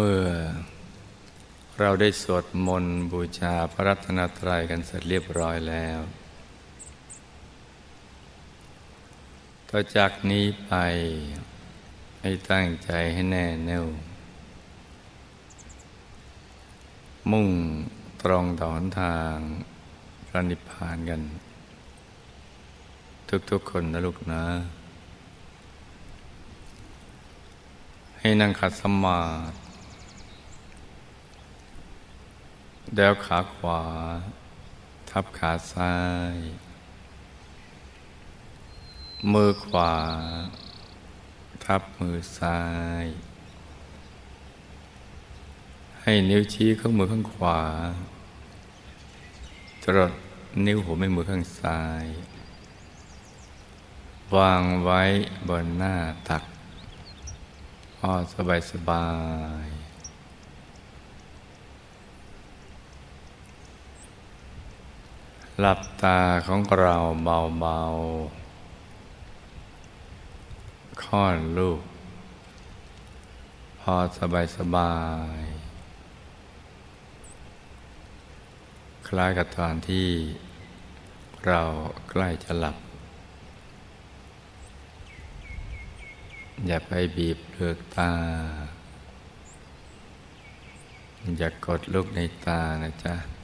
มื่อ เราได้สวดมนต์บูชาพระรัตนตรัยกันเสร็จเรียบร้อยแล้ว ต่อจากนี้ไปให้ตั้งใจให้แน่แน่ว มุ่งตรงต่อหนทางพระนิพพานกัน ทุกๆคนนะลูกนะ ให้นั่งขัดสมาธิ เดวขาขวา ทับขาซ้าย มือขวา ทับมือซ้าย ให้นิ้วชี้ข้างมือข้างขวาจรดนิ้วหัวแม่มือข้างซ้าย วางไว้บนหน้าตักพอสบายสบาย หลับตาของเราเบาๆค่อนลูก พอสบายสบาย คล้ายกับตอนที่เราใกล้จะหลับ อย่าไปบีบเปลือกตา อย่ากดลูกในตานะจ๊ะ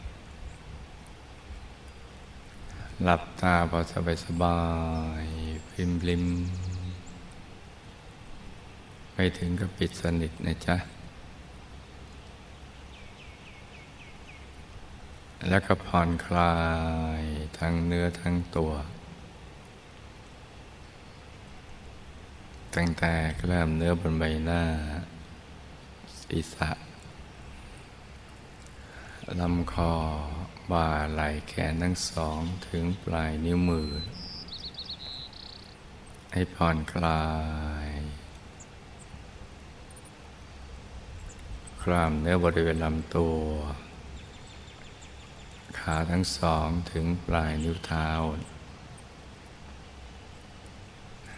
หลับตาพอสบายสบายพิมลิมไปถึงก็ปิดสนิทนะจ๊ะ แล้วก็ผ่อนคลายทั้งเนื้อทั้งตัว ตั้งแต่กล้ามเนื้อบนใบหน้า ศีรษะลำคอ บ่าไหล่แขนทั้งสองถึงปลายนิ้วมือ ให้ผ่อนคลายกล้ามเนื้อบริเวณลำตัว ขาทั้งสองถึงปลายนิ้วเท้า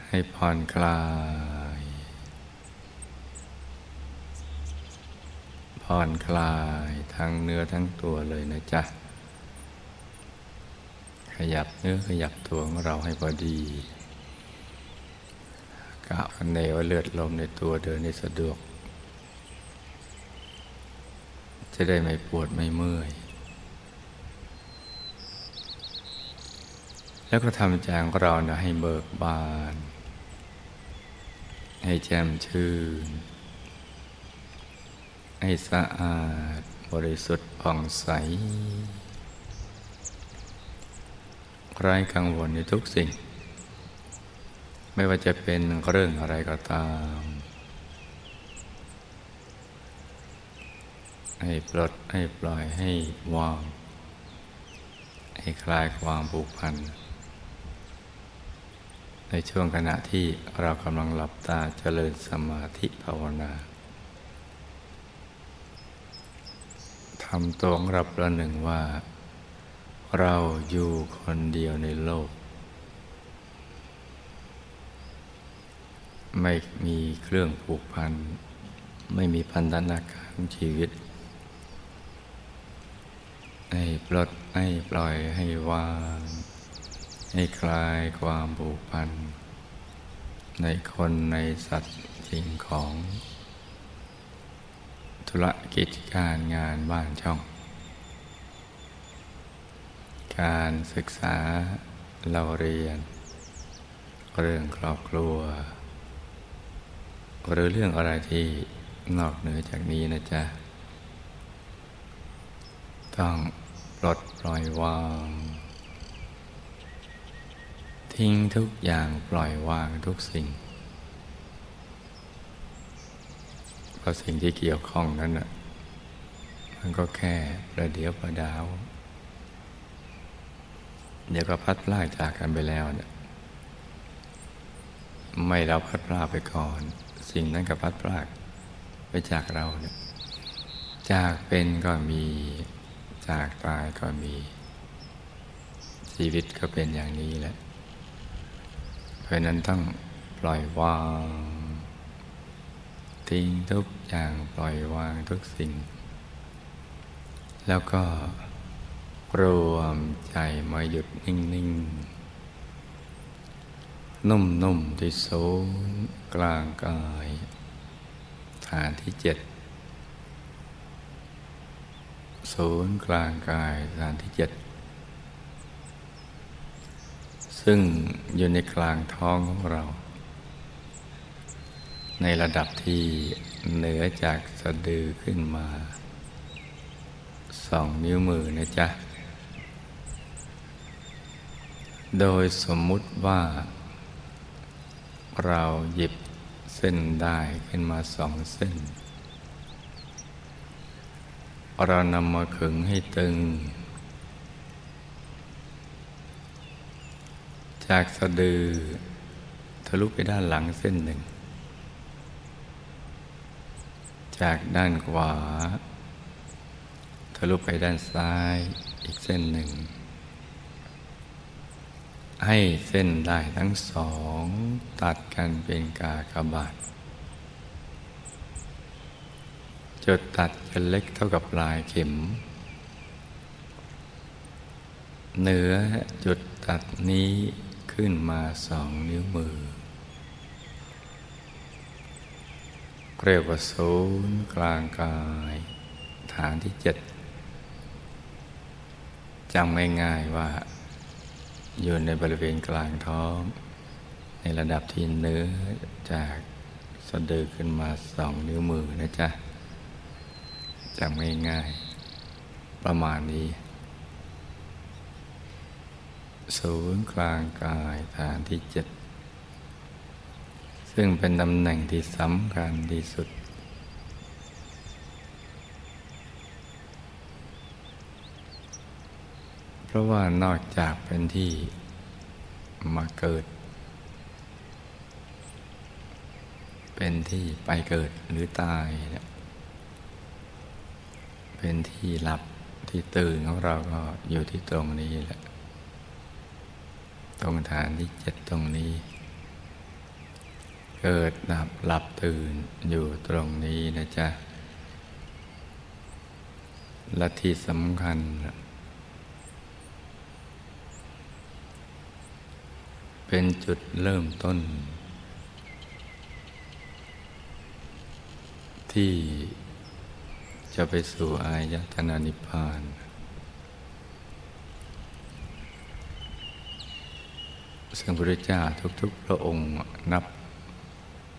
ให้ผ่อนคลายผ่อนคลายทั้งเนื้อทั้งตัวเลยนะจ๊ะ ขยับเนื้อขยับตัวของเราให้พอดีกะเนว่าเลือดลมในตัวเดินในสะดวก จะได้ไม่ปวดไม่เมื่อย แล้วก็ทำใจของเรานะให้เบิกบาน ให้แจ่มชื่น ให้สะอาดบริสุทธิ์ผ่องใส ไร้กังวลในทุกสิ่ง ไม่ว่าจะเป็นเรื่องอะไรก็ตาม ให้ปลดให้ปล่อยให้วางให้คลายความผูกพัน ในช่วงขณะที่เรากำลังหลับตาเจริญสมาธิภาวนาทำตัวของเราประหนึ่งว่า เราอยู่คนเดียวในโลก ไม่มีเครื่องผูกพัน ไม่มีพันธนาการชีวิต ให้ปลดให้ปล่อยให้วาง ให้คลายความผูกพัน ในคนในสัตว์สิ่งของ ธุรกิจการงานบ้านช่อง การศึกษาเราเรียน เรื่องครอบครัว หรือเรื่องอะไรที่นอกเหนือจากนี้นะจ๊ะ ต้องปลดปล่อยวาง ทิ้งทุกอย่างปล่อยวางทุกสิ่งเพราะสิ่งที่เกี่ยวข้องนั้นนะมันก็แค่ประเดี๋ยวประดาว เดี๋ยวก็พัดพลาดจากกันไปแล้วเนี่ยไม่เราพัดพลาดไปก่อน สิ่งนั้นก็พัดพลาดไปจากเราเนี่ยจากเป็นก็มี จากตายก็มี ชีวิตก็เป็นอย่างนี้แหละ เพราะนั้นต้องปล่อยวางทิ้งทุกอย่างปล่อยวางทุกสิ่ง แล้วก็ รวมใจมาหยุดนิ่ง ๆ นุ่ม ๆ ที่ศูนย์กลางกาย ฐานที่เจ็ดศูนย์กลางกายฐานที่เจ็ดซึ่งอยู่ในกลางท้องของเรา ในระดับที่เหนือจากสะดือขึ้นมาสองนิ้วมือนะจ๊ะ โดยสมมุติว่า เราหยิบเส้นได้ขึ้นมาสองเส้น เรานำมาขึงให้ตึง จากสะดือทะลุไปด้านหลังเส้นหนึ่ง จากด้านขวาทะลุไปด้านซ้ายอีกเส้นหนึ่ง ให้เส้นได้ทั้งสอง ตัดกันเป็นกากบาท จุดตัดจะเล็กเท่ากับลายเข็ม เหนือจุดตัดนี้ขึ้นมาสองนิ้วมือ เรียกว่าศูนย์กลางกาย ฐานที่เจ็ดจำง่ายๆว่า อยู่ในบริเวณกลางท้อง ในระดับที่เนื้อจากสะดือขึ้นมาสองนิ้วมือนะจ๊ะจำง่ายๆ ประมาณนี้ ศูนย์กลางกายฐานที่เจ็ดซึ่งเป็นตำแหน่งที่สำคัญที่สุด เพราะว่านอกจากเป็นที่มาเกิด เป็นที่ไปเกิดหรือตาย เป็นที่หลับที่ตื่นของเราก็อยู่ที่ตรงนี้แหละ ตรงฐานที่เจ็ดตรงนี้ เกิดดับหลับตื่นอยู่ตรงนี้นะจ๊ะ และที่สำคัญ เป็นจุดเริ่มต้น ที่จะไปสู่อายตนะนิพพาน ซึ่งพระเจ้าทุกๆ พระองค์นับ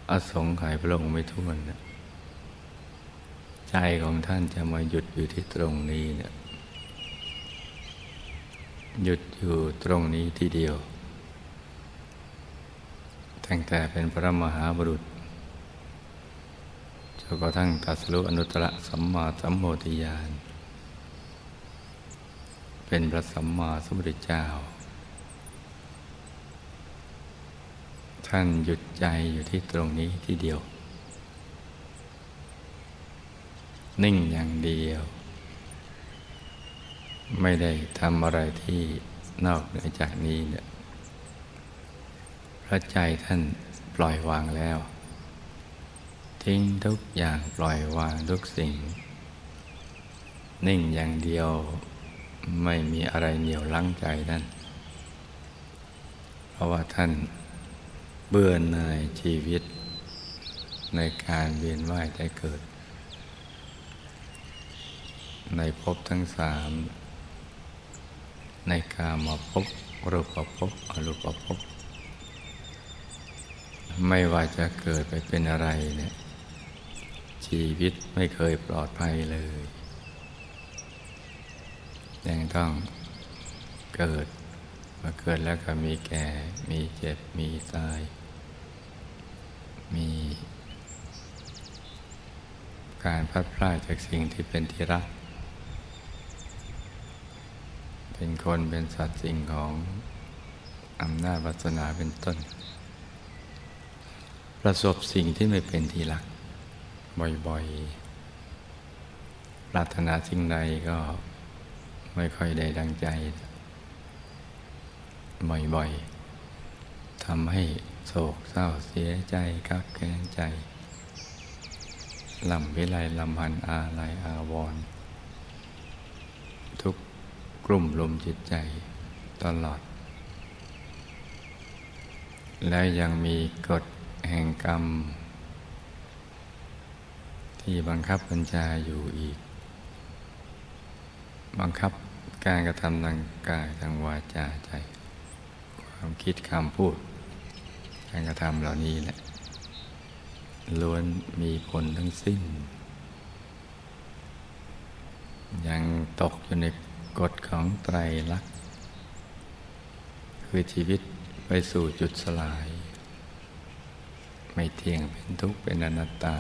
อสงไขยพระองค์ไม่ท้วนใจของท่านจะมาหยุดอยู่ที่ตรงนี้เนี่ยหยุดอยู่ตรงนี้ทีเดียว ตั้งแต่เป็นพระมหาบุรุษจนกระทั่งตัสรุอนุตตรสัมมาสัมโพธิญาณ เป็นพระสัมมาสัมพุทธเจ้า ท่านหยุดใจอยู่ที่ตรงนี้ที่เดียว นิ่งอย่างเดียว ไม่ได้ทำอะไรที่นอกเหนือจากนี้เนี่ย พระใจท่านปล่อยวางแล้ว ทิ้งทุกอย่างปล่อยวางทุกสิ่ง นิ่งอย่างเดียวไม่มีอะไรเหนียวลังใจท่าน เพราะว่าท่านเบื่อหน่ายชีวิต ในการเวียนว่ายใจเกิด ในภพทั้งสาม ในกามาภพรูปภพอรูปภพ ไม่ว่าจะเกิดไปเป็นอะไรเนี่ยชีวิตไม่เคยปลอดภัยเลย ยังต้องเกิดมาเกิดแล้วก็มีแก่ มีเจ็บ มีตาย มีการพัดพลาดจากสิ่งที่เป็นที่รัก เป็นคนเป็นสัตว์สิ่งของอำนาจวัฒนาเป็นต้น ประสบสิ่งที่ไม่เป็นที่รัก บ่อยๆ ปรารถนาสิ่งใดก็ไม่ค่อยได้ดังใจ บ่อยๆทำให้โศกเศร้าเสียใจกักแกงใจลำวิไลลำพันอาลัยอาวร์ทุกกลุ่มลมจิตใจตลอด และยังมีกฎ แห่งกรรม ที่บังคับบัญชาอยู่อีก บังคับการกระทำทางกายทางวาจาใจ ความคิดคำพูด การกระทำเหล่านี้แหละล้วนมีผลทั้งสิ้น ยังตกอยู่ในกฎของไตรลักษณ์คือชีวิตไปสู่จุดสลาย ไม่เที่ยงเป็นทุกข์เป็นอนัตตา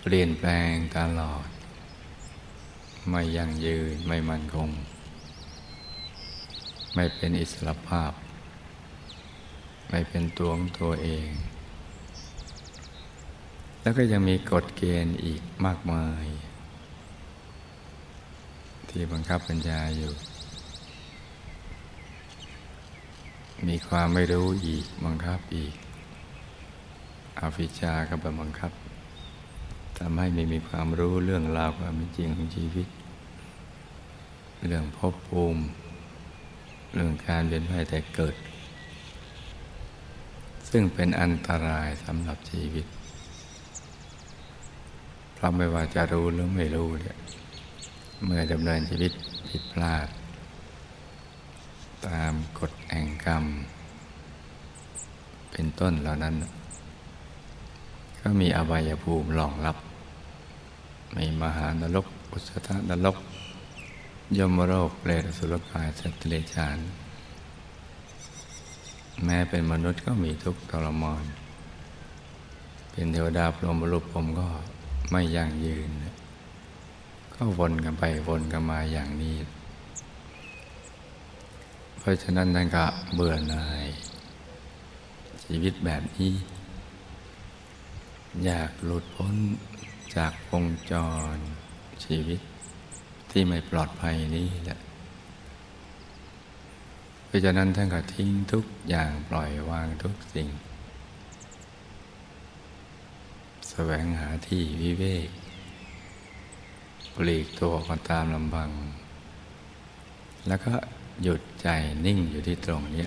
เปลี่ยนแปลงตลอด ไม่ยั่งยืนไม่มั่นคง ไม่เป็นอิสระภาพ ไม่เป็นตัวของตัวเอง แล้วก็ยังมีกฎเกณฑ์อีกมากมาย ที่บังคับปัญญาอยู่มีความไม่รู้อีกบังคับอีก อาฟิชาก็บังคับทำให้ไม่มีความรู้เรื่องราวความจริงของชีวิต เรื่องภพภูมิ เรื่องการเวียนว่ายแต่เกิด ซึ่งเป็นอันตรายสำหรับชีวิตเพราะไม่ว่าจะรู้หรือไม่รู้เนี่ยเมื่อดำเนินชีวิตผิดพลาด ตามกฎแห่งกรรม เป็นต้นเหล่านั้น ก็มีอบายภูมิรองรับ มีมหานรก อุสธนรก ยมโรคเปรสุรกายสัตว์เลชานแม้เป็นมนุษย์ก็มีทุกข์ทรมานเป็นเทวดาพรหมรูปผมก็ไม่ยั่งยืน ก็วนกันไปวนกันมาอย่างนี้ เพราะฉะนั้นท่านก็เบื่อหน่ายชีวิตแบบนี้ อยากหลุดพ้นจากวงจรชีวิตที่ไม่ปลอดภัยนี้แหละเพราะฉะนั้นท่านก็ทิ้งทุกอย่างปล่อยวางทุกสิ่งแสวงหาที่วิเวกปลีกตัวกันตามลำบัง แล้วก็หยุดใจนิ่งอยู่ที่ตรงนี้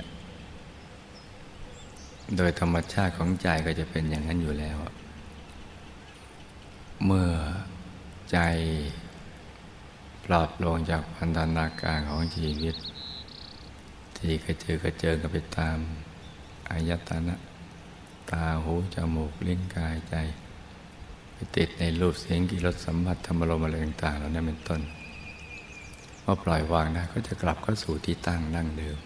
โดยธรรมชาติของใจก็จะเป็นอย่างนั้นอยู่แล้ว เมื่อใจปลอดโปร่งจากพันธนาการของชีวิต ที่กระเจอกระเจิงกันไปตามอายตนะ ตาหูจมูกลิ้นกายใจ ไปติดในรูปเสียงกิรสสัมผัสธรรมรมอะไรต่างๆเหล่านั้นเป็นต้นพอปล่อยวางได้ก็จะกลับเข้าสู่ที่ตั้งนั่งเดิม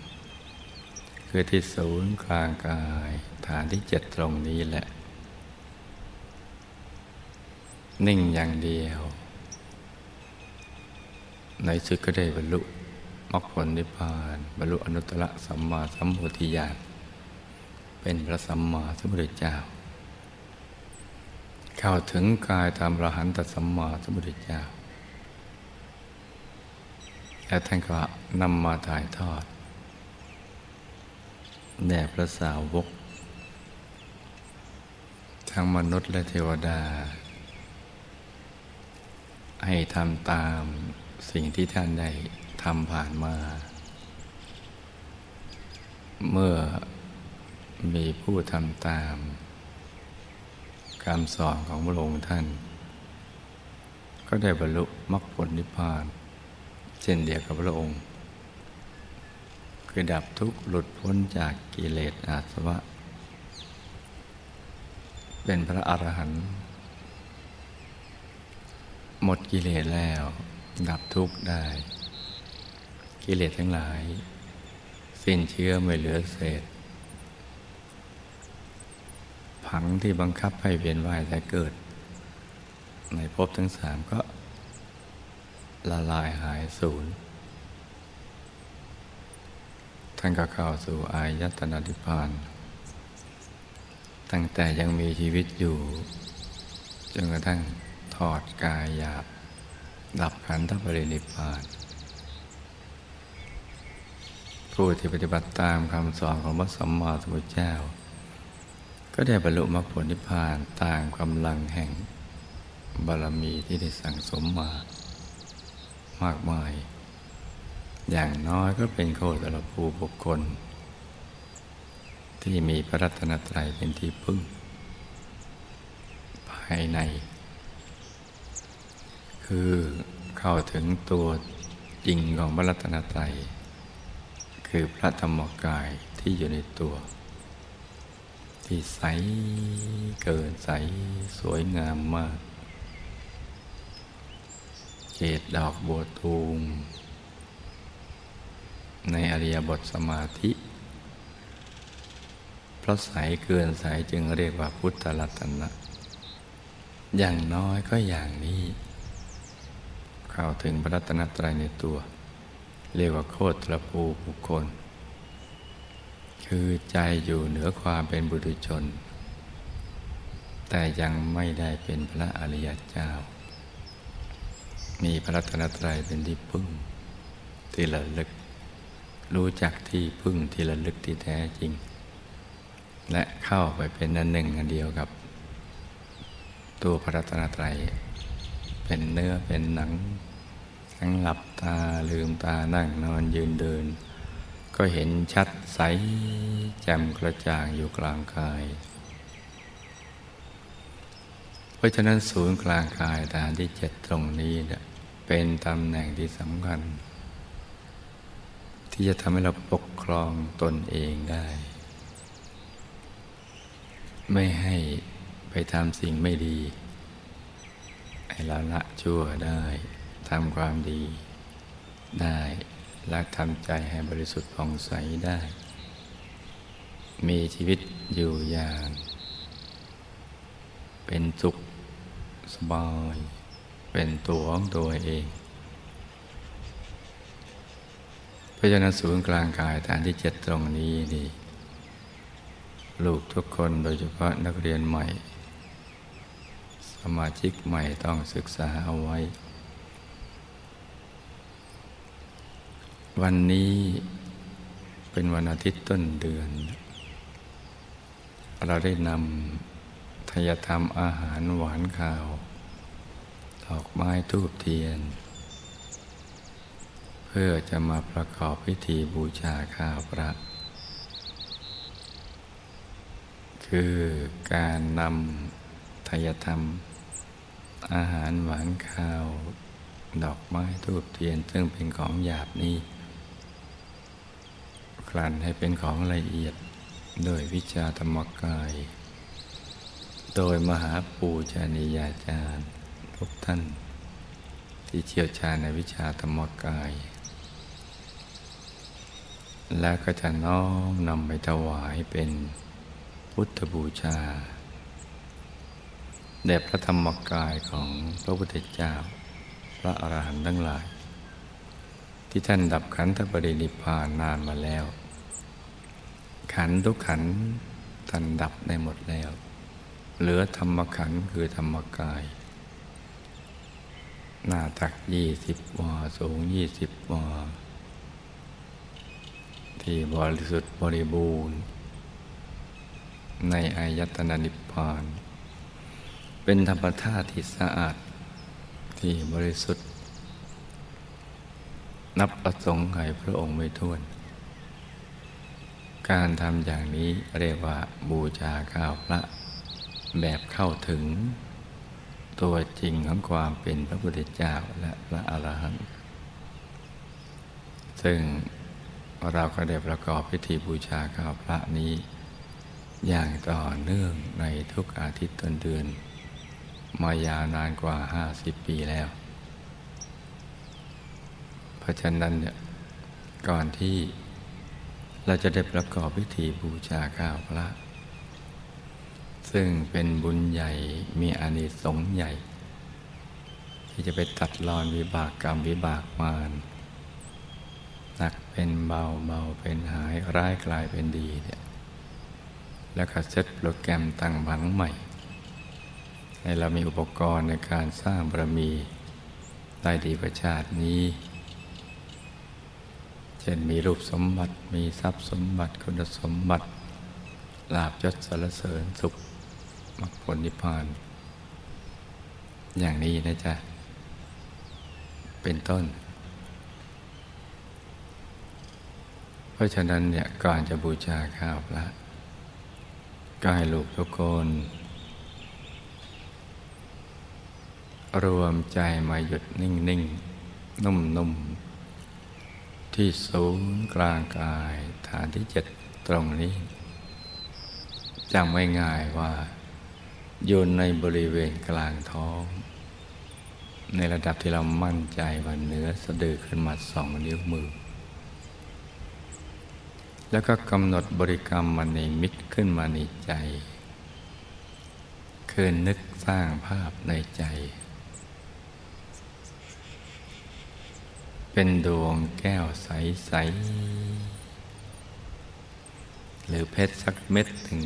คือที่ศูนย์กลางกายฐานที่เจ็ดตรงนี้แหละ นิ่งอย่างเดียว ในสุดก็ได้บรรลุมรรคผลนิพพาน บรรลุอนุตตรสัมมาสัมโพธิญาณเป็นพระสัมมาสัมพุทธเจ้า เข้าถึงกายตามรหันตสัมมาสัมพุทธเจ้าแล้วท่านก็นำมาถ่ายทอดแด่พระสาวก ทั้งมนุษย์และเทวดา ให้ทำตามสิ่งที่ท่านได้ทำผ่านมา เมื่อมีผู้ทำตามคำสอนของพระองค์ท่าน ก็ได้บรรลุมรรคผลนิพพาน เช่นเดียวกับพระองค์ คือดับทุกข์หลุดพ้นจากกิเลสอาสวะ เป็นพระอรหันต์ หมดกิเลสแล้ว ดับทุกข์ได้ กิเลสทั้งหลาย สิ้นเชื้อไม่เหลือเศษ ผังที่บังคับให้เวียนว่ายแต่เกิด ในภพทั้งสามก็ ละลายหายสูญท่านก็เข้าสู่อายตนะนิพพาน ตั้งแต่ยังมีชีวิตอยู่จนกระทั่ง อดกายหยาบดับขันธปรินิพพาน ผู้ที่ปฏิบัติตามคำสอนของพระสัมมาสัมพุทธเจ้า ก็ได้บรรลุมรรคผลนิพพานตามกำลังแห่งบารมีที่ได้สั่งสมมามากมาย อย่างน้อยก็เป็นโคตรภูบุคคล ที่มีพระรัตนตรัยเป็นที่พึ่ง ภายใน คือเข้าถึงตัวจริงของพระรัตนตรัยคือพระธรรมกายที่อยู่ในตัว ที่ใสเกินใสสวยงามมากเจดดอกบัวตูม ในอริยบทสมาธิเพราะใสเกินใสจึงเรียกว่าพุทธรัตนะ อย่างน้อยก็อย่างนี้ เข้าถึงพระรัตนตรัยในตัว เรียกว่าโคตรภูบุคคล คือใจอยู่เหนือความเป็นบุตุชน แต่ยังไม่ได้เป็นพระอริยเจ้า มีพระรัตนตรัยเป็นที่พึ่งที่ระลึก รู้จักที่พึ่งที่ระลึกที่แท้จริง และเข้าไปเป็นอันหนึ่งอันเดียวกับตัวพระรัตนตรัย เป็นเนื้อเป็นหนัง ทั้งหลับตาลืมตานั่งนอนยืนเดิน ก็เห็นชัดใสแจ่มกระจ่างอยู่กลางกาย เพราะฉะนั้นศูนย์กลางกายฐานที่เจ็ดตรงนี้เนี่ยเป็นตำแหน่งที่สำคัญ ที่จะทำให้เราปกครองตนเองได้ ไม่ให้ไปทำสิ่งไม่ดี ให้เราละชั่วได้ทำความดีได้และทำใจให้บริสุทธิ์ผ่องใสได้ มีชีวิตอยู่อย่าง เป็นสุขสบาย เป็นตัวของตัวเองเพราะฉะนั้นศูนย์กลางกายฐานที่เจ็ดตรงนี้นี่ลูกทุกคนโดยเฉพาะนักเรียนใหม่ สมาชิกใหม่ต้องศึกษาเอาไว้ วันนี้เป็นวันอาทิตย์ต้นเดือน เราได้นำทยธรรมอาหารหวานข้าวดอกไม้ทูบเทียน เพื่อจะมาประกอบพิธีบูชาข้าวพระ คือการนำทยธรรม อาหารหวานข้าว ดอกไม้ทูบเทียน ซึ่งเป็นของหยาบนี้ กลั่นให้เป็นของละเอียด โดยวิชาธรรมกาย โดยมหาปูชนียาจารย์ทุกท่าน ที่เชี่ยวชาญในวิชาธรรมกาย แล้วก็จะน้อมนำไปถวายเป็นพุทธบูชา แด่พระธรรมกายของพระพุทธเจ้า พระอรหันต์ทั้งหลาย ที่ท่านดับขันธปรินิพพานนานมาแล้ว ขันทุกขันท่านดับได้หมดแล้ว เหลือธรรมขันคือธรรมกาย หน้าตักยี่สิบวาสูงยี่สิบวาที่บริสุทธิ์บริบูรณ์ ในอายตนะนิพพาน เป็นธรรมธาตุที่สะอาดที่บริสุทธิ์ นับประสงค์ไขพระองค์ไม่ท้วน การทำอย่างนี้เรียกว่าบูชาข้าวพระ แบบเข้าถึง ตัวจริงของความเป็นพระพุทธเจ้าและพระอรหันต์ซึ่งเราก็ได้ประกอบพิธีบูชาข้าวพระนี้ อย่างต่อเนื่องในทุกอาทิตย์ต้นเดือน มายาวนานกว่าห้าสิบปีแล้ว เพราะฉะนั้นเนี่ยก่อนที่เราจะได้ประกอบพิธีบูชาข้าวพระ ซึ่งเป็นบุญใหญ่มีอานิสงส์ใหญ่ ที่จะไปตัดรอนวิบากกรรมวิบากมารหนักเป็นเบาเบาเป็นหายร้ายกลายเป็นดีเนี่ยแล้วก็เซตโปรแกรมตั้งบังใหม่ ให้เรามีอุปกรณ์ในการสร้างบารมีได้ดีกว่าชาตินี้ เช่นมีรูปสมบัติมีทรัพย์สมบัติคุณสมบัติลาบยศสารเสริญสุขมรรคผลนิพพาน อย่างนี้นะจ๊ะ เป็นต้น เพราะฉะนั้นเนี่ยก่อนจะบูชาข้าวพระก็ให้ลูกทุกคน รวมใจมาหยุดนิ่งๆนุ่มๆที่ศูนย์กลางกายฐานที่เจ็ดตรงนี้จำไม่ง่ายว่าอยู่ในบริเวณกลางท้อง ในระดับที่เรามั่นใจว่าเนื้อสะดือขึ้นมาสองนิ้วมือ แล้วก็กำหนดบริกรรมมันในมิตขึ้นมาในใจ คือนึกสร้างภาพในใจ เป็นดวงแก้วใส ๆ หรือเพชรสักเม็ดหนึ่ง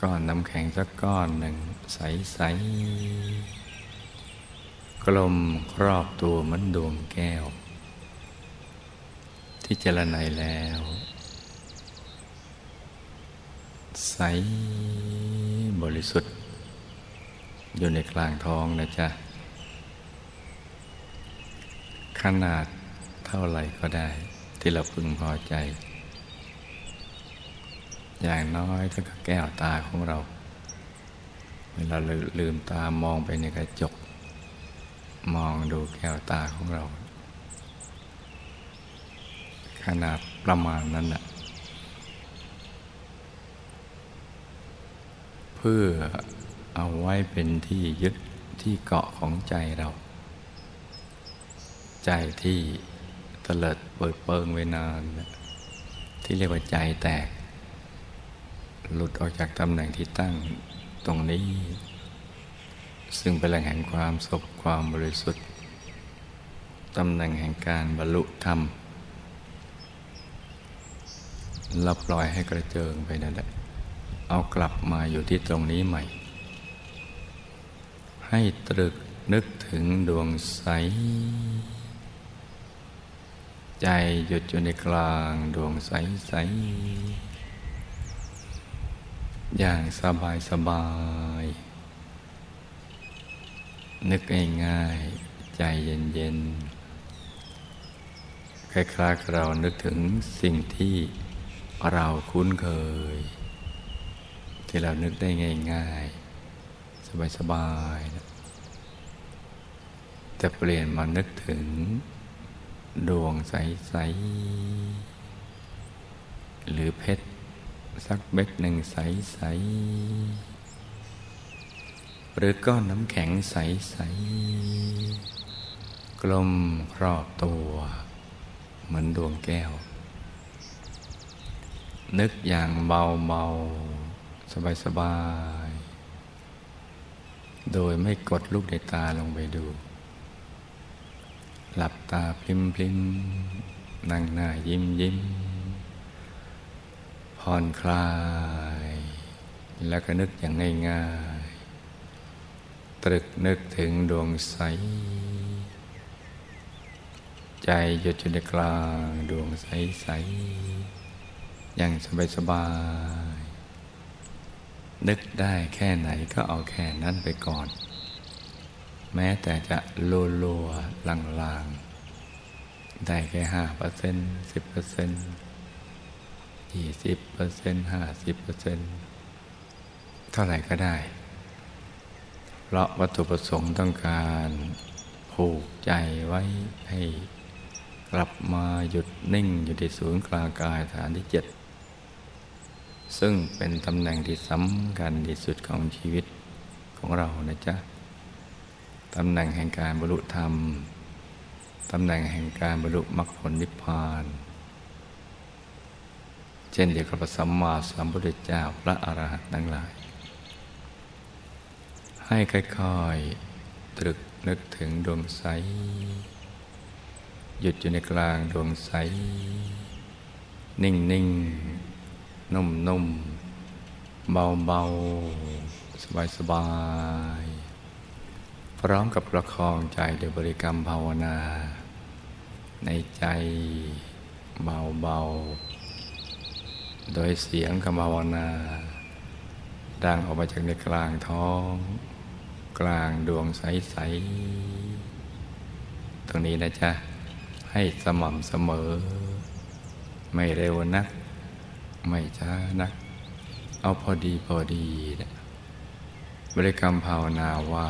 ก้อนน้ำแข็งสักก้อนหนึ่งใส ๆ กลมครอบตัวเหมือนดวงแก้ว ที่เจรไนแล้ว ใสบริสุทธิ์ อยู่ในกลางท้องนะจ๊ะ ขนาดเท่าไหร่ก็ได้ ที่เราพึงพอใจ อย่างน้อยเท่ากับแก้วตาของเรา เวลาเราลืมตามองไปในกระจก มองดูแก้วตาของเรา ขนาดประมาณนั้นแหละเพื่อเอาไว้เป็นที่ยึดที่เกาะของใจเรา ใจที่เตลิดเปิดเปิงไว้นาน ที่เรียกว่าใจแตก หลุดออกจากตำแหน่งที่ตั้งตรงนี้ ซึ่งเป็นแหล่งแห่งความสุขความบริสุทธิ์ตำแหน่งแห่งการบรรลุธรรมเราปล่อยให้กระเจิงไปนั่นแหละ เอากลับมาอยู่ที่ตรงนี้ใหม่ ให้ตรึกนึกถึงดวงใส ใจหยุดอยู่ในกลางดวงใสใสอย่างสบายสบาย นึกง่ายๆ ใจเย็น ๆ คล้ายๆเรานึกถึงสิ่งที่เราคุ้นเคย ที่เรานึกได้ง่าย ๆ สบายๆนะแต่เปลี่ยนมานึกถึง ดวงใส ๆ หรือเพชร สักเม็ดหนึ่งใส ๆ หรือก้อนน้ำแข็งใส ๆ กลมครอบตัว เหมือนดวงแก้ว นึกอย่างเบา ๆ สบาย ๆ โดยไม่กดลูกในตาลงไปดู หลับตาพิมพิมนั่งหน้ายิ้มยิ้มผ่อนคลาย แล้วก็นึกอย่างง่ายๆตรึกนึกถึงดวงใส ใจหยุดอยู่ในกลางดวงใสใสอย่างสบายสบายนึกได้แค่ไหนก็เอาแค่นั้นไปก่อน แม้แต่จะลัวลัวลังลางได้แค่ห้าเปอร์เซ็นต์สิบเปอร์เซ็นต์ยี่สิบเปอร์เซ็นต์ห้าสิบเปอร์เซ็นต์เท่าไหร่ก็ได้ เพราะวัตถุประสงค์ต้องการผูกใจไว้ให้กลับมาหยุดนิ่งอยู่ที่ศูนย์กลางกายฐานที่เจ็ดซึ่งเป็นตำแหน่งที่สำคัญที่สุดของชีวิตของเรานะจ๊ะ ตำแหน่งแห่งการบรรลุธรรม ตำแหน่งแห่งการบรรลุมรรคผลนิพพาน เช่นเดียวกับพระสัมมาสัมพุทธเจ้าพระอรหันต์ทั้งหลาย ให้ค่อยๆตรึกนึกถึงดวงใส หยุดอยู่ในกลางดวงใส นิ่งนิ่งนุ่มนุ่มเบาเบาสบายสบาย พร้อมกับประคองใจโดยบริกรรมภาวนา ในใจเบาเบาโดยเสียงคำภาวนา ดังออกมาจากในกลางท้อง กลางดวงใส ๆ ตรงนี้นะจ๊ะ ให้สม่ำเสมอ ไม่เร็วนัก ไม่ช้านัก เอาพอดีพอดีนะบริกรรมภาวนาว่า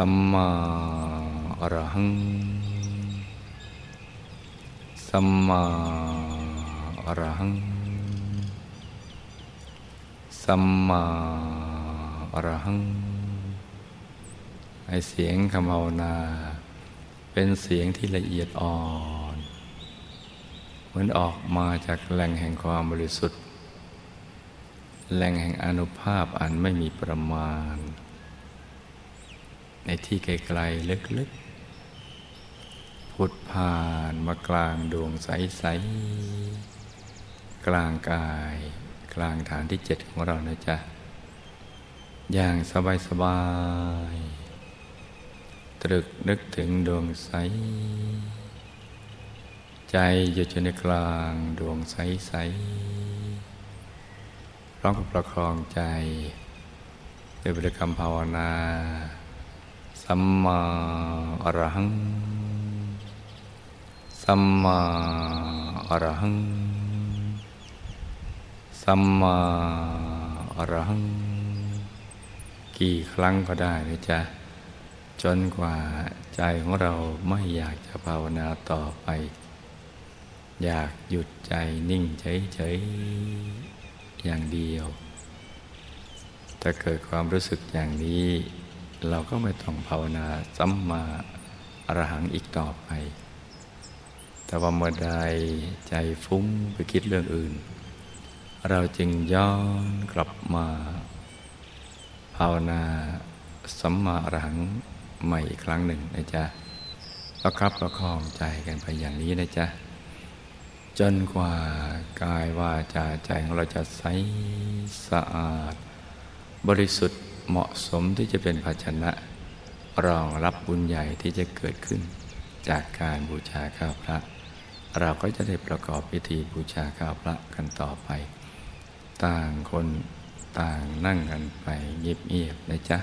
สัมมาอรหัง สัมมาอรหัง สัมมาอรหังให้เสียงคำภาวนา เป็นเสียงที่ละเอียดอ่อน เหมือนออกมาจากแหล่งแห่งความบริสุทธิ์ แหล่งแห่งอนุภาพอันไม่มีประมาณ ในที่ไกลๆลึกๆผุดผ่านมากลางดวงใส ๆ กลางกาย กลางฐานที่เจ็ดของเรานะจ๊ะ อย่างสบายๆ ตรึกนึกถึงดวงใส ใจอยู่ในกลางดวงใส ๆ ร้องกับประคองใจด้วยบริกรรมภาวนา สัมมาอรหัง สัมมาอรหัง สัมมาอรหัง กี่ครั้งก็ได้นะจ๊ะ จนกว่าใจของเราไม่อยากจะภาวนาต่อไป อยากหยุดใจนิ่งเฉยๆอย่างเดียว ถ้าเกิดความรู้สึกอย่างนี้ เราก็ไม่ต้องภาวนาสัมมาอรหังอีกต่อไป แต่ว่าเมื่อใดใจฟุ้งไปคิดเรื่องอื่น เราจึงย้อนกลับมา ภาวนาสัมมาอรหังใหม่อีกครั้งหนึ่งนะจ๊ะแล้วครับประคองใจกันไปอย่างนี้นะจ๊ะ จนกว่ากายว่าจาใจของเราจะใสสะอาด บริสุทธิ์ เหมาะสมที่จะเป็นภาชนะ รองรับบุญใหญ่ที่จะเกิดขึ้น จากการบูชาข้าวพระ เราก็จะได้ประกอบพิธีบูชาข้าวพระกันต่อไป ต่างคนต่างนั่งกันไปเงียบๆนะจ๊ะ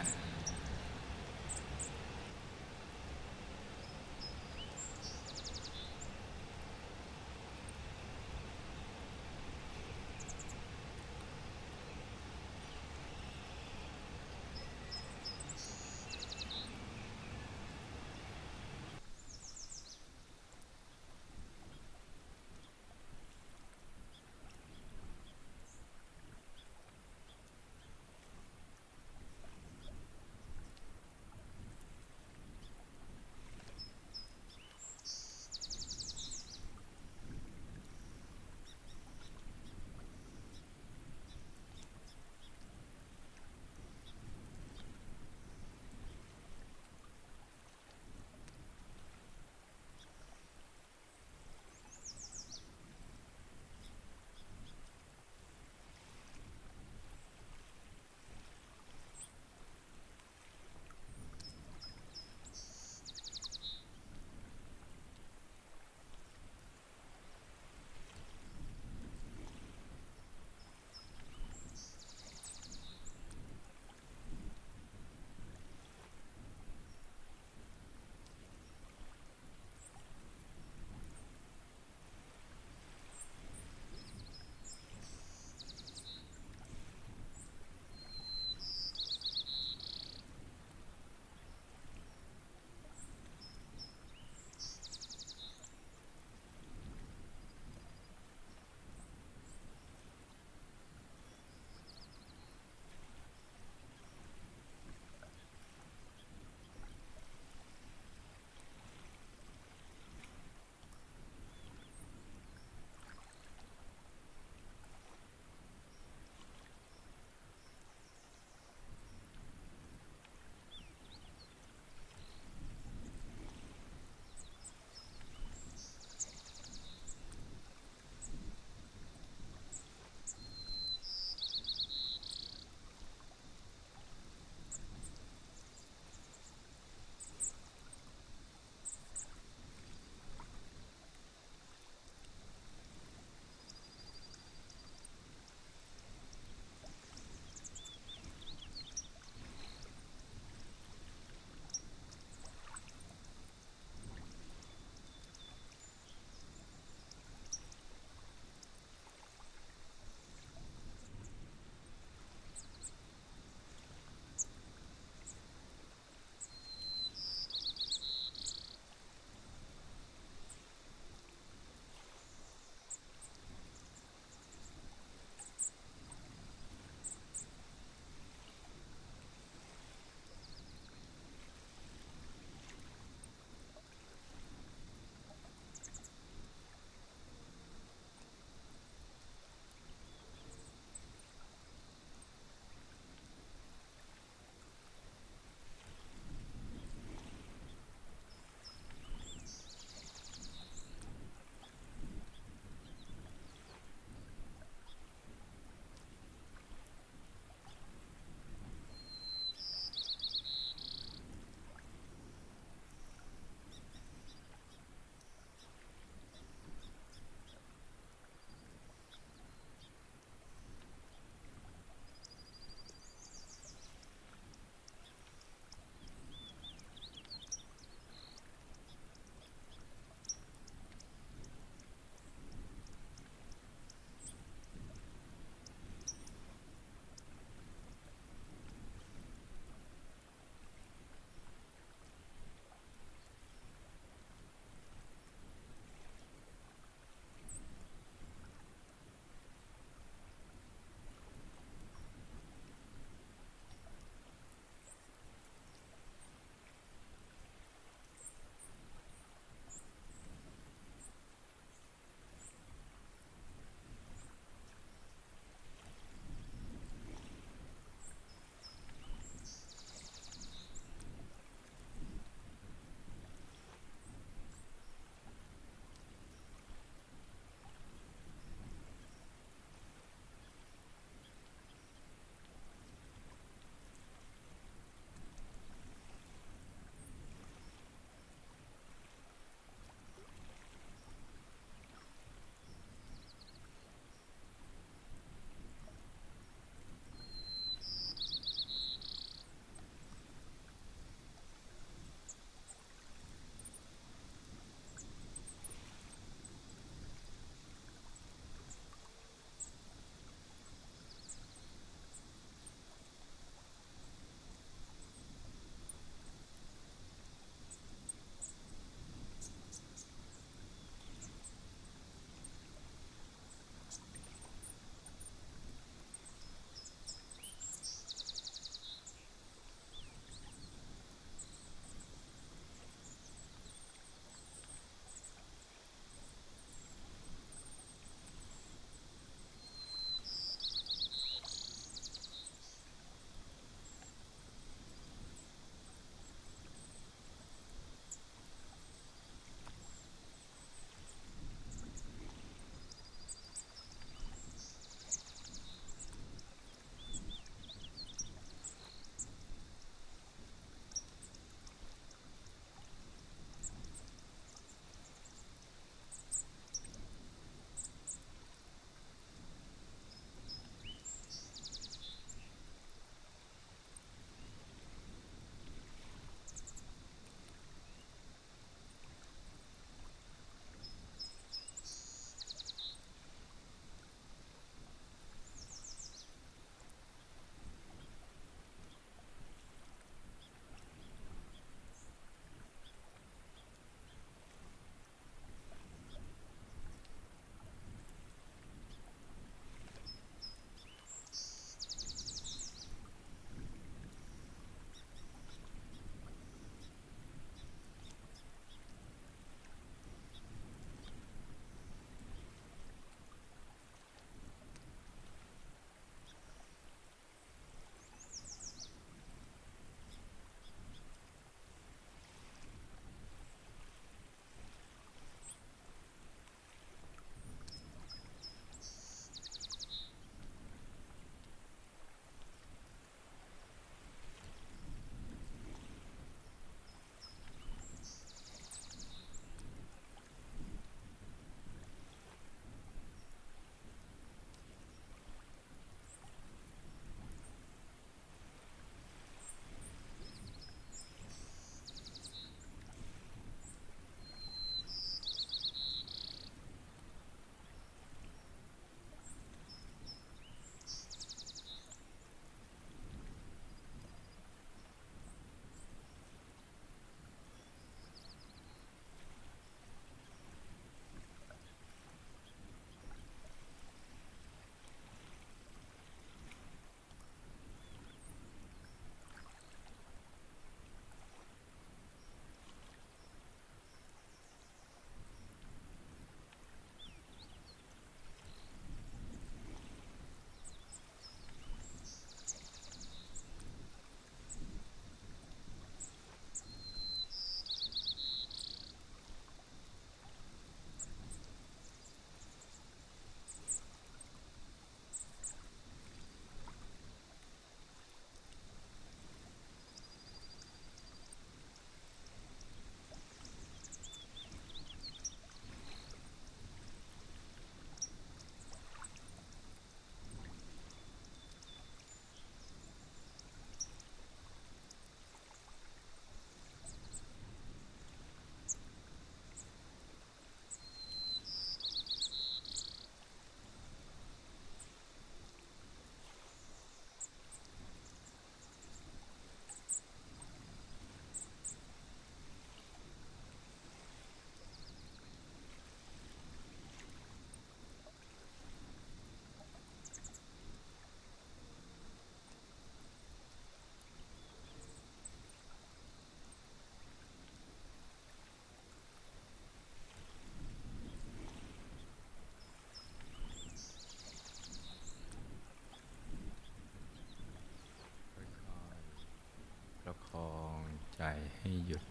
ให้หยุด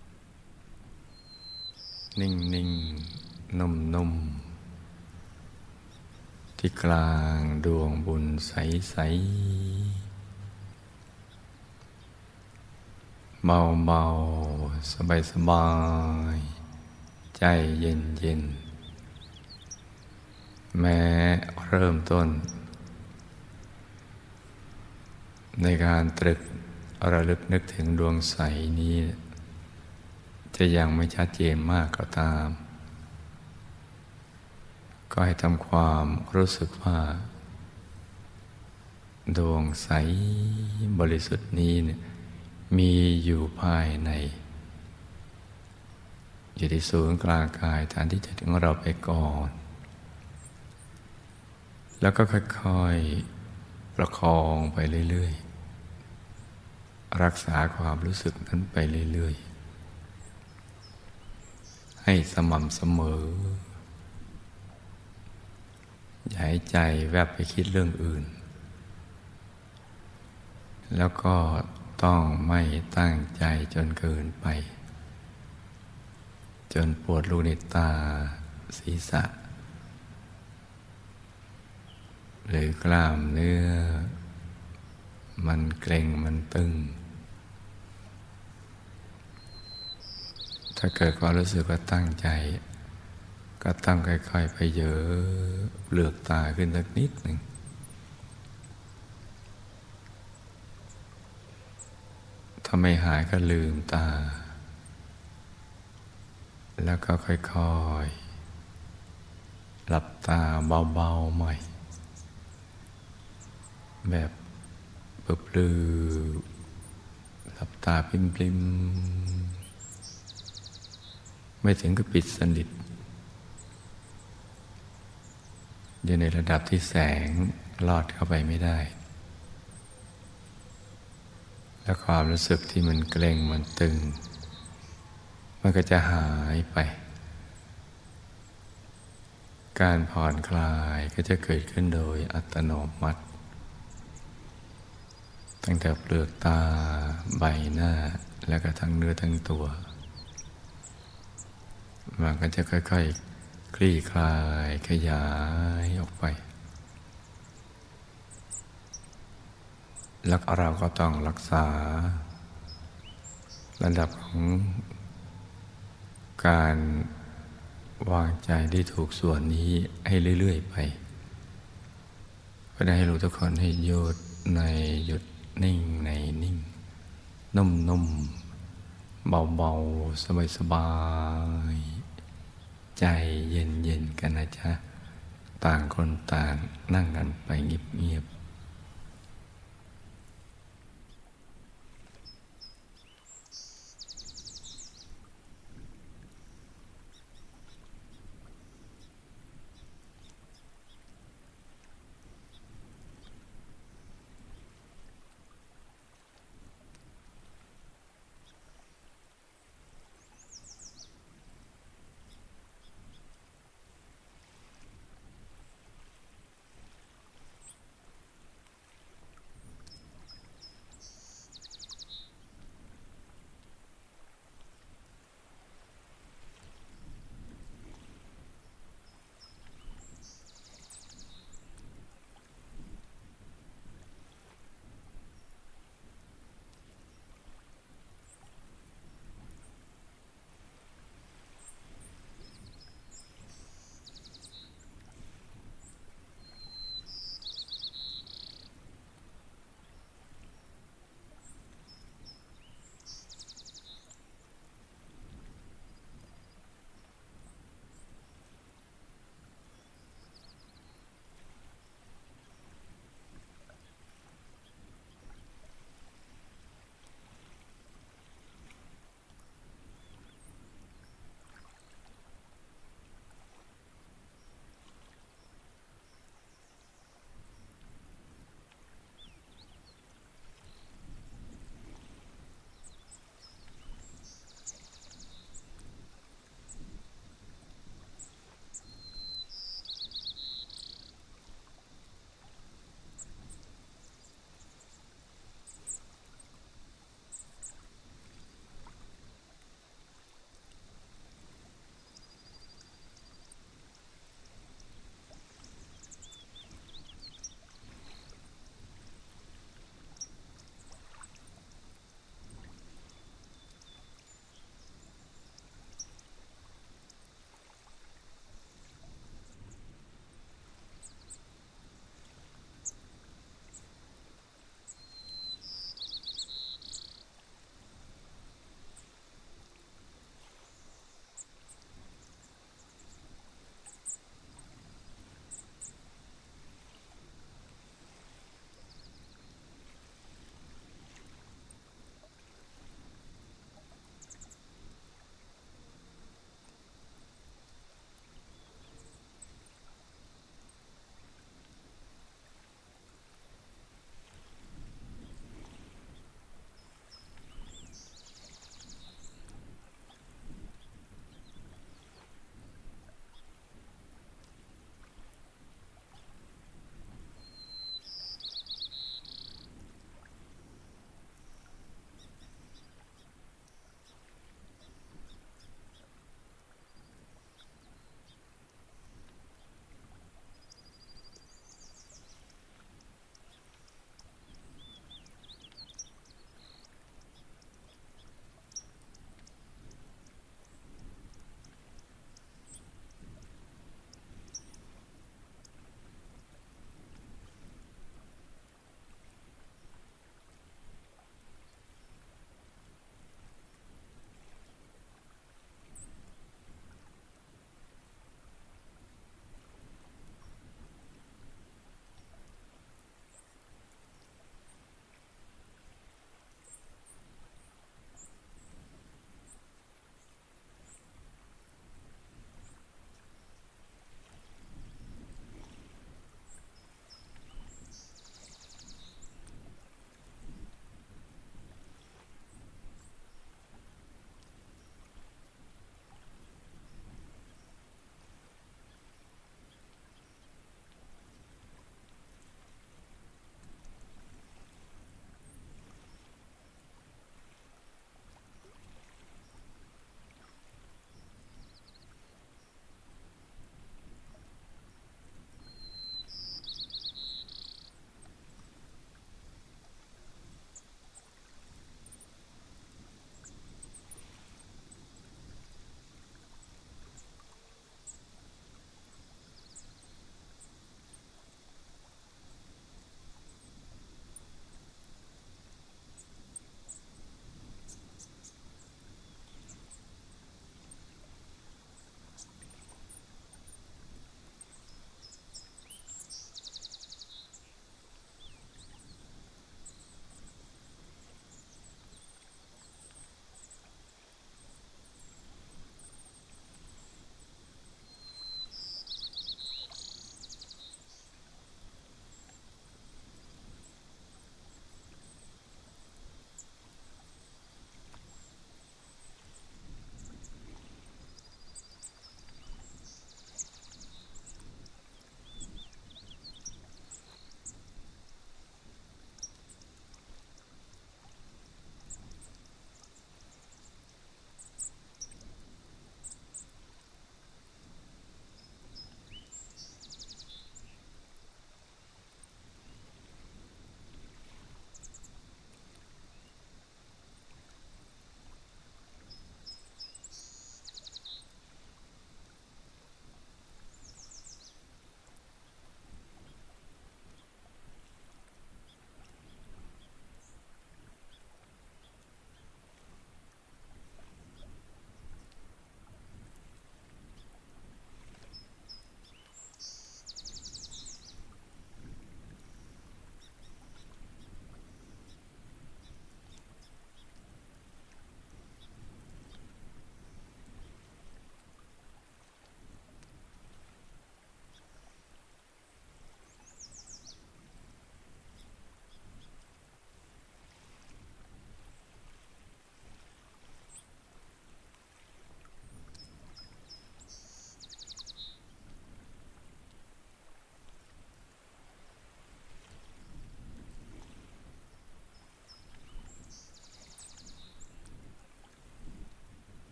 นิ่งนิ่งนุ่มนุ่มที่กลางดวงบุญใสใสเบาเบาสบายสบาย ใจเย็นเย็น แม้เริ่มต้น ในการตรึกระลึกนึกถึงดวงใสนี้ จะยังไม่ชัดเจนมากก็ตาม ก็ให้ทำความรู้สึกว่า ดวงใสบริสุทธิ์นี้เนี่ยมีอยู่ภายใน อยู่ที่ศูนย์กลางกายฐานที่จะถึงเราไปก่อน แล้วก็ค่อยๆ ประคองไปเรื่อยๆ รักษาความรู้สึกนั้นไปเรื่อยๆ ให้สม่ำเสมอ อย่าให้ใจแวบไปคิดเรื่องอื่น แล้วก็ต้องไม่ตั้งใจจนเกินไป จนปวดลูกในตาศีรษะ หรือกล้ามเนื้อ มันเกร็งมันตึง ถ้าเกิดความรู้สึกว่าตั้งใจ ก็ตั้งค่อยๆ ไปเยอะเลือกตาขึ้นสักนิดหนึ่งถ้าไม่หายก็ลืมตา แล้วก็ค่อยๆ หลับตาเบาๆใหม่ แบบเปิบลือหลับตาปริมๆ ไม่ถึงกับปิดสนิท อยู่ในระดับที่แสงลอดเข้าไปไม่ได้ และความรู้สึกที่มันเกร็งมันตึง มันก็จะหายไป การผ่อนคลายก็จะเกิดขึ้นโดยอัตโนมัติ ตั้งแต่เปลือกตาใบหน้า แล้วก็ทั้งเนื้อทั้งตัว มันก็จะค่อยๆคลี่คลายขยายออกไป แล้วเราก็ต้องรักษา ระดับของการวางใจที่ถูกส่วนนี้ให้เรื่อย ๆ ไป ก็ได้ให้รู้ทุกคนให้หยุดในหยุดนิ่งในนิ่ง นุ่มๆ เบาๆ สบายๆ ใจเย็นๆ กันนะจ๊ะ ต่างคนต่างนั่งกันไปเงียบ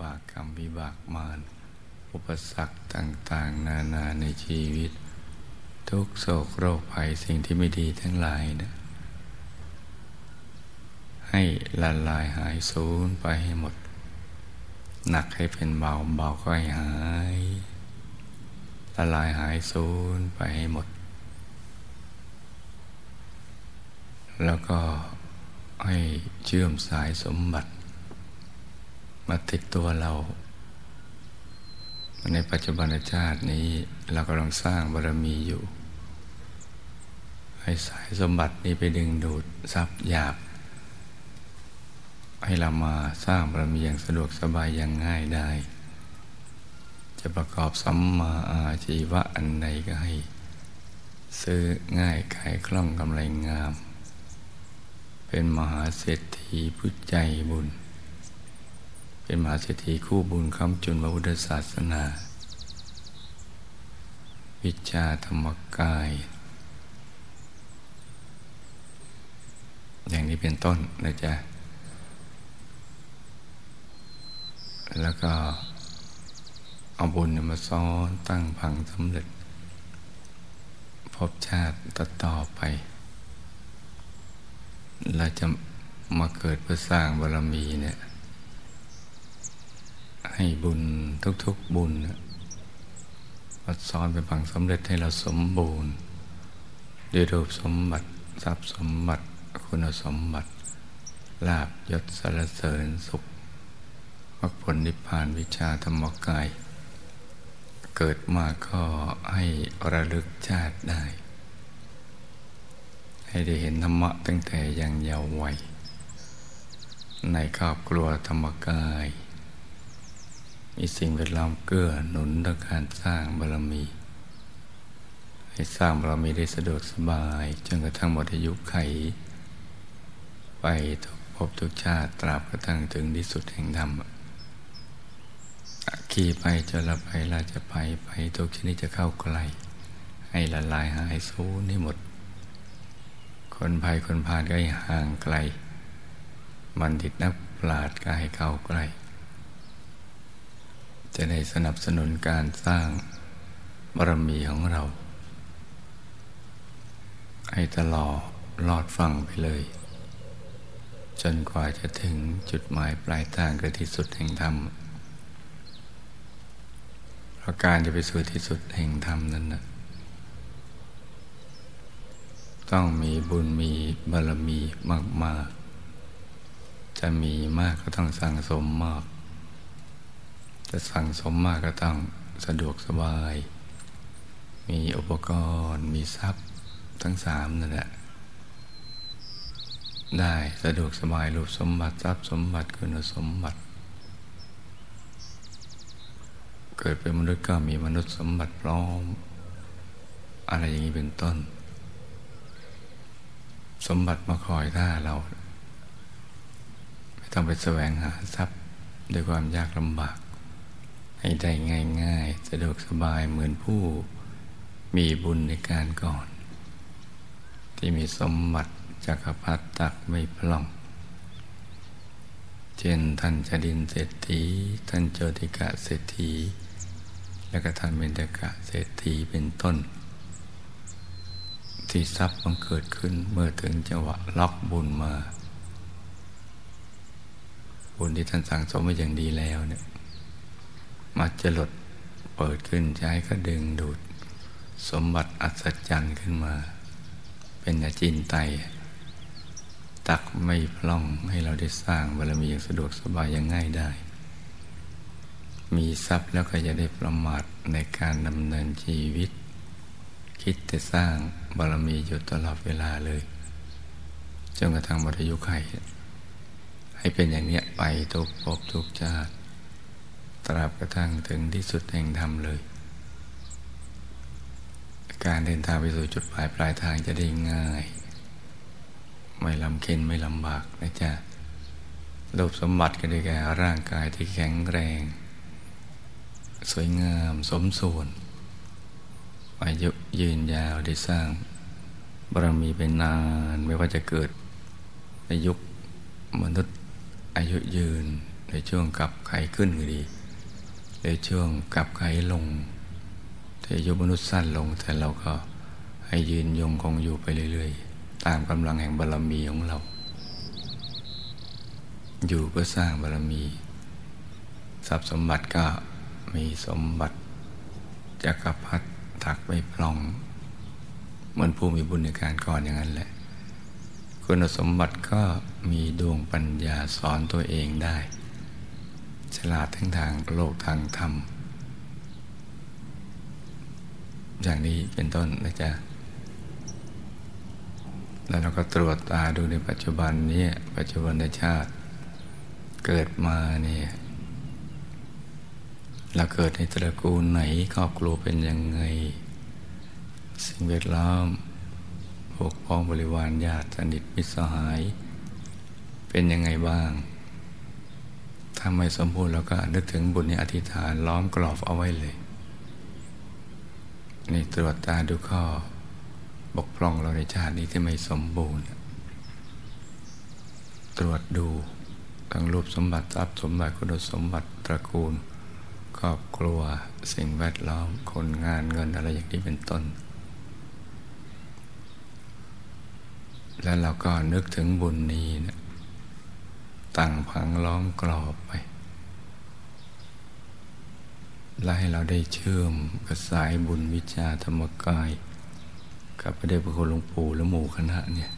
บากกรรมวิบากมารอุปสรรคต่าง ๆ นานาในชีวิต ทุกโศกโรคภัยสิ่งที่ไม่ดีทั้งหลายนะให้ละลายหายสูญไปให้หมด หนักให้เป็นเบาเบาก็ให้หายละลายหายสูญไปให้หมด แล้วก็ให้เชื่อมสายสมบัติ มาติดตัวเรา ในปัจจุบันชาตินี้ เรากำลังสร้างบารมีอยู่ ให้สายสมบัตินี้ไปดึงดูดทรัพย์หยาบ ให้เรามาสร้างบารมีอย่างสะดวกสบายอย่างง่ายได้ จะประกอบสัมมาอาชีวะอันใดก็ให้ ซื้อง่ายขายคล่องกำไรงาม เป็นมหาเศรษฐีผู้ใจบุญ เป็นมหาเศรษฐีคู่บุญคำจุนพระพุทธศาสนา วิชาธรรมกาย อย่างนี้เป็นต้นนะจ๊ะ แล้วก็เอาบุญมาซ้อนตั้งพังสำเร็จ พบชาติต่อไป เราจะมาเกิดเพื่อสร้างบารมีเนี่ย ให้บุญทุกๆบุญมาซ้อนเป็นผังสำเร็จให้เราสมบูรณ์ด้วยรูปสมบัติทรัพย์สมบัติคุณสมบัติลาบยศสารเสริญสุขมรรคผลนิพพานวิชาธรรมกาย เกิดมาก็ให้ระลึกชาติได้ ให้ได้เห็นธรรมะตั้งแต่ยังเยาว์วัยในครอบครัวธรรมกาย มีสิ่งแวดล้อมเกื้อหนุนต่อการสร้างบารมี ให้สร้างบารมีได้สะดวกสบายจนกระทั่งหมดอายุไข ไปทุกภพทุกชาติตราบกระทั่งถึงที่สุดแห่งธรรมขี่ไปจะละไปลาจะไปไปทุกชนิดจะเข้าใกล้ให้ละลายหายสูญให้หมด คนภัยคนพาลก็ให้ห่างไกล มันดิตนักปราดก็ให้เข้าใกล้ จะได้สนับสนุนการสร้างบารมีของเรา ให้ตลอดลอดฟังไปเลย จนกว่าจะถึงจุดหมายปลายทางคือที่สุดแห่งธรรมเพราะการจะไปสู่ที่สุดแห่งธรรมนั้นนะต้องมีบุญมีบารมีมาก ๆ จะมีมากก็ต้องสั่งสมมาก จะสั่งสมมากก็ต้องสะดวกสบาย มีอุปกรณ์ มีทรัพย์ทั้งสามนั่นแหละ ได้สะดวกสบายรูปสมบัติทรัพย์สมบัติคุณสมบัติ เกิดเป็นมนุษย์ก็มีมนุษย์สมบัติพร้อม อะไรอย่างนี้เป็นต้น สมบัติมาคอยท่าเรา ไม่ต้องไปแสวงหาทรัพย์ด้วยความยากลำบาก ให้ได้ง่าย ๆ สะดวกสบายเหมือนผู้มีบุญในการก่อน ที่มีสมบัติจักรพรรดิตักไม่พล่อง เช่นท่านจดินเศรษฐีท่านโจติกะเศรษฐี และก็ท่านเบญจกะเศรษฐีเป็นต้น ที่ทรัพย์มันเกิดขึ้นเมื่อถึงจังหวะล็อกบุญมา บุญที่ท่านสั่งสมมาอย่างดีแล้วเนี่ย มาจะหลดเปิดขึ้นใช้ก็ดึงดูด สมบัติอัศจรรย์ขึ้นมา เป็นอาจินไต ตักไม่พล่องให้เราได้สร้างบารมีอย่างสะดวกสบายอย่างง่ายได้ มีทรัพย์แล้วก็จะได้ประมาทในการดำเนินชีวิต คิดแต่สร้างบารมีอยู่ตลอดเวลาเลยจนกระทั่งหมดอายุไขให้เป็นอย่างเนี้ยไปทุกภพทุกชาติ ตราบกระทั่งถึงที่สุดแห่งธรรมเลย การเดินทางไปสู่จุดปลายปลายทางจะได้ง่าย ไม่ลำเค็นไม่ลำบากนะจ๊ะรูปสมบัติก็ได้แก่ร่างกายที่แข็งแรง สวยงามสมส่วน อายุยืนยาวได้สร้างบารมีเป็นนานไม่ว่าจะเกิดในยุคมนุษย์อายุยืนในช่วงกับไขขึ้นก็ดี ในช่วงกับไขลงแต่อายุมนุษย์สั้นลง แต่เราก็ให้ยืนยงคงอยู่ไปเรื่อยๆ ตามกำลังแห่งบารมีของเรา อยู่เพื่อสร้างบารมี ทรัพย์สมบัติก็มีสมบัติจักรพรรดิถักไม่พลอง เหมือนผู้มีบุญในการก่อนอย่างนั้นแหละ คุณสมบัติก็มีดวงปัญญาสอนตัวเองได้ ฉลาดทั้งทางโลกทางธรรม อย่างนี้เป็นต้นนะจ๊ะ แล้วเราก็ตรวจตาดูในปัจจุบันนี้ปัจจุบันชาติเกิดมาเนี่ยเราเกิดในตระกูลไหนครอบครัวเป็นยังไง สิ่งแวดล้อมพวกพ้องบริวารญาติสนิทมิตรสหาย เป็นยังไงบ้าง ถ้าไม่สมบูรณ์เราก็นึกถึงบุญในอธิษฐานล้อมกรอบเอาไว้เลยนี่ตรวจตาดูข้อบกพร่องเราในชาตินี้ที่ไม่สมบูรณ์ ตรวจดูทั้งรูปสมบัติทรัพย์สมบัติคุณสมบัติตระกูล ครอบครัวสิ่งแวดล้อมคนงานเงินอะไรอย่างนี้เป็นต้น แล้วเราก็นึกถึงบุญนี้นะ ตั้งพังล้อมกรอบไป และให้เราได้เชื่อมกับสายบุญวิชาธรรมกาย กับพระเดชพระคุณหลวงปู่และหมู่คณะเนี่ย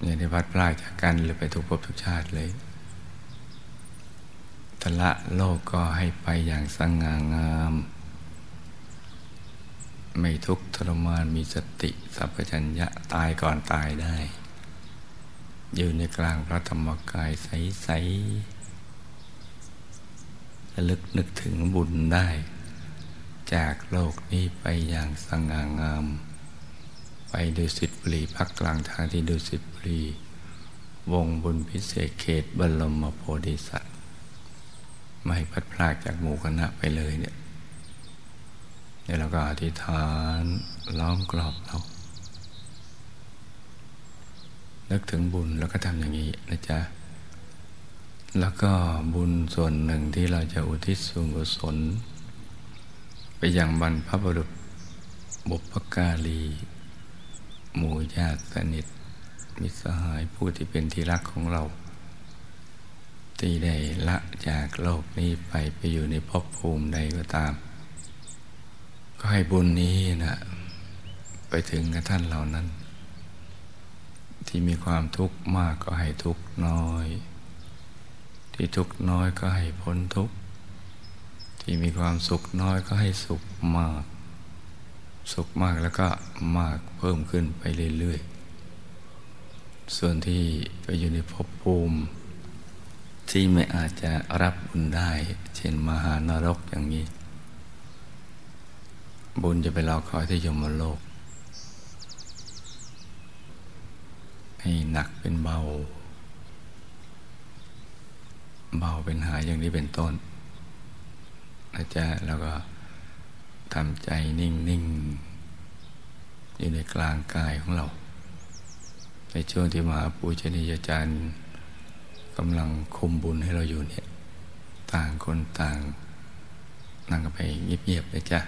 เนี่ยได้พัดพลาดจากกันเลยไปทุกภพทุกชาติเลยทละโลกก็ให้ไปอย่างสง่างาม ไม่ทุกข์ทรมานมีสติ สัพพัญญะตายก่อนตายได้ อยู่ในกลางพระธรรมกายใสๆระลึกนึกถึงบุญได้ จากโลกนี้ไปอย่างสง่างาม ไปดูสิทธิบุรีพักกลางทางที่ดูสิทธิบุรีวงบุญพิเศษเขตบรมโพธิสัตว์ ไม่พัดพลากจากหมู่คณะไปเลยเนี่ยเดี๋ยวเราก็อธิษฐานล้อมกรอบเรา นึกถึงบุญแล้วก็ทำอย่างนี้นะจ๊ะ แล้วก็บุญส่วนหนึ่งที่เราจะอุทิศส่วนกุศล ไปยังบรรพบุรุษบุพการี หมู่ญาติสนิท มิตรสหายผู้ที่เป็นที่รักของเรา ที่ได้ละจากโลกนี้ไปไปอยู่ในภพภูมิใดก็ตาม ก็ให้บุญนี้นะไปถึงกับท่านเหล่านั้น ที่มีความทุกข์มากก็ให้ทุกข์น้อย ที่ทุกข์น้อยก็ให้พ้นทุกข์ ที่มีความสุขน้อยก็ให้สุขมาก สุขมากแล้วก็มากเพิ่มขึ้นไปเรื่อยๆ ส่วนที่ไปอยู่ในภพภูมิ ที่ไม่อาจจะรับบุญได้ เช่นมหานรกอย่างนี้ บุญจะไปรอคอยที่ยมโลก ให้หนักเป็นเบา เบาเป็นหายอย่างนี้เป็นต้นนะจ๊ะแล้วก็ทำใจนิ่งๆอยู่ในกลางกายของเรา ในช่วงที่มหาปูชนียาจารย์กำลังคุมบุญให้เราอยู่เนี่ย ต่างคนต่าง นั่งกันไปเงียบๆไปจ้ะ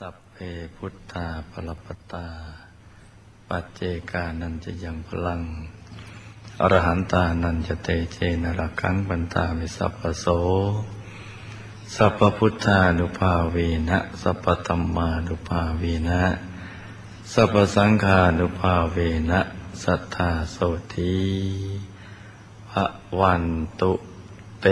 สัพเพพุทธาปรปตา ปัจเจ กานันจะยังพลัง อรหันตานันจะเตเจนรักังบันตามิสัพพโส สัพพุทธานุภาเวนะ สัพพธรรมานุภาเวนะ สัพพสังฆานุภาเวนะ สัทธาโสทีพระวันตุเต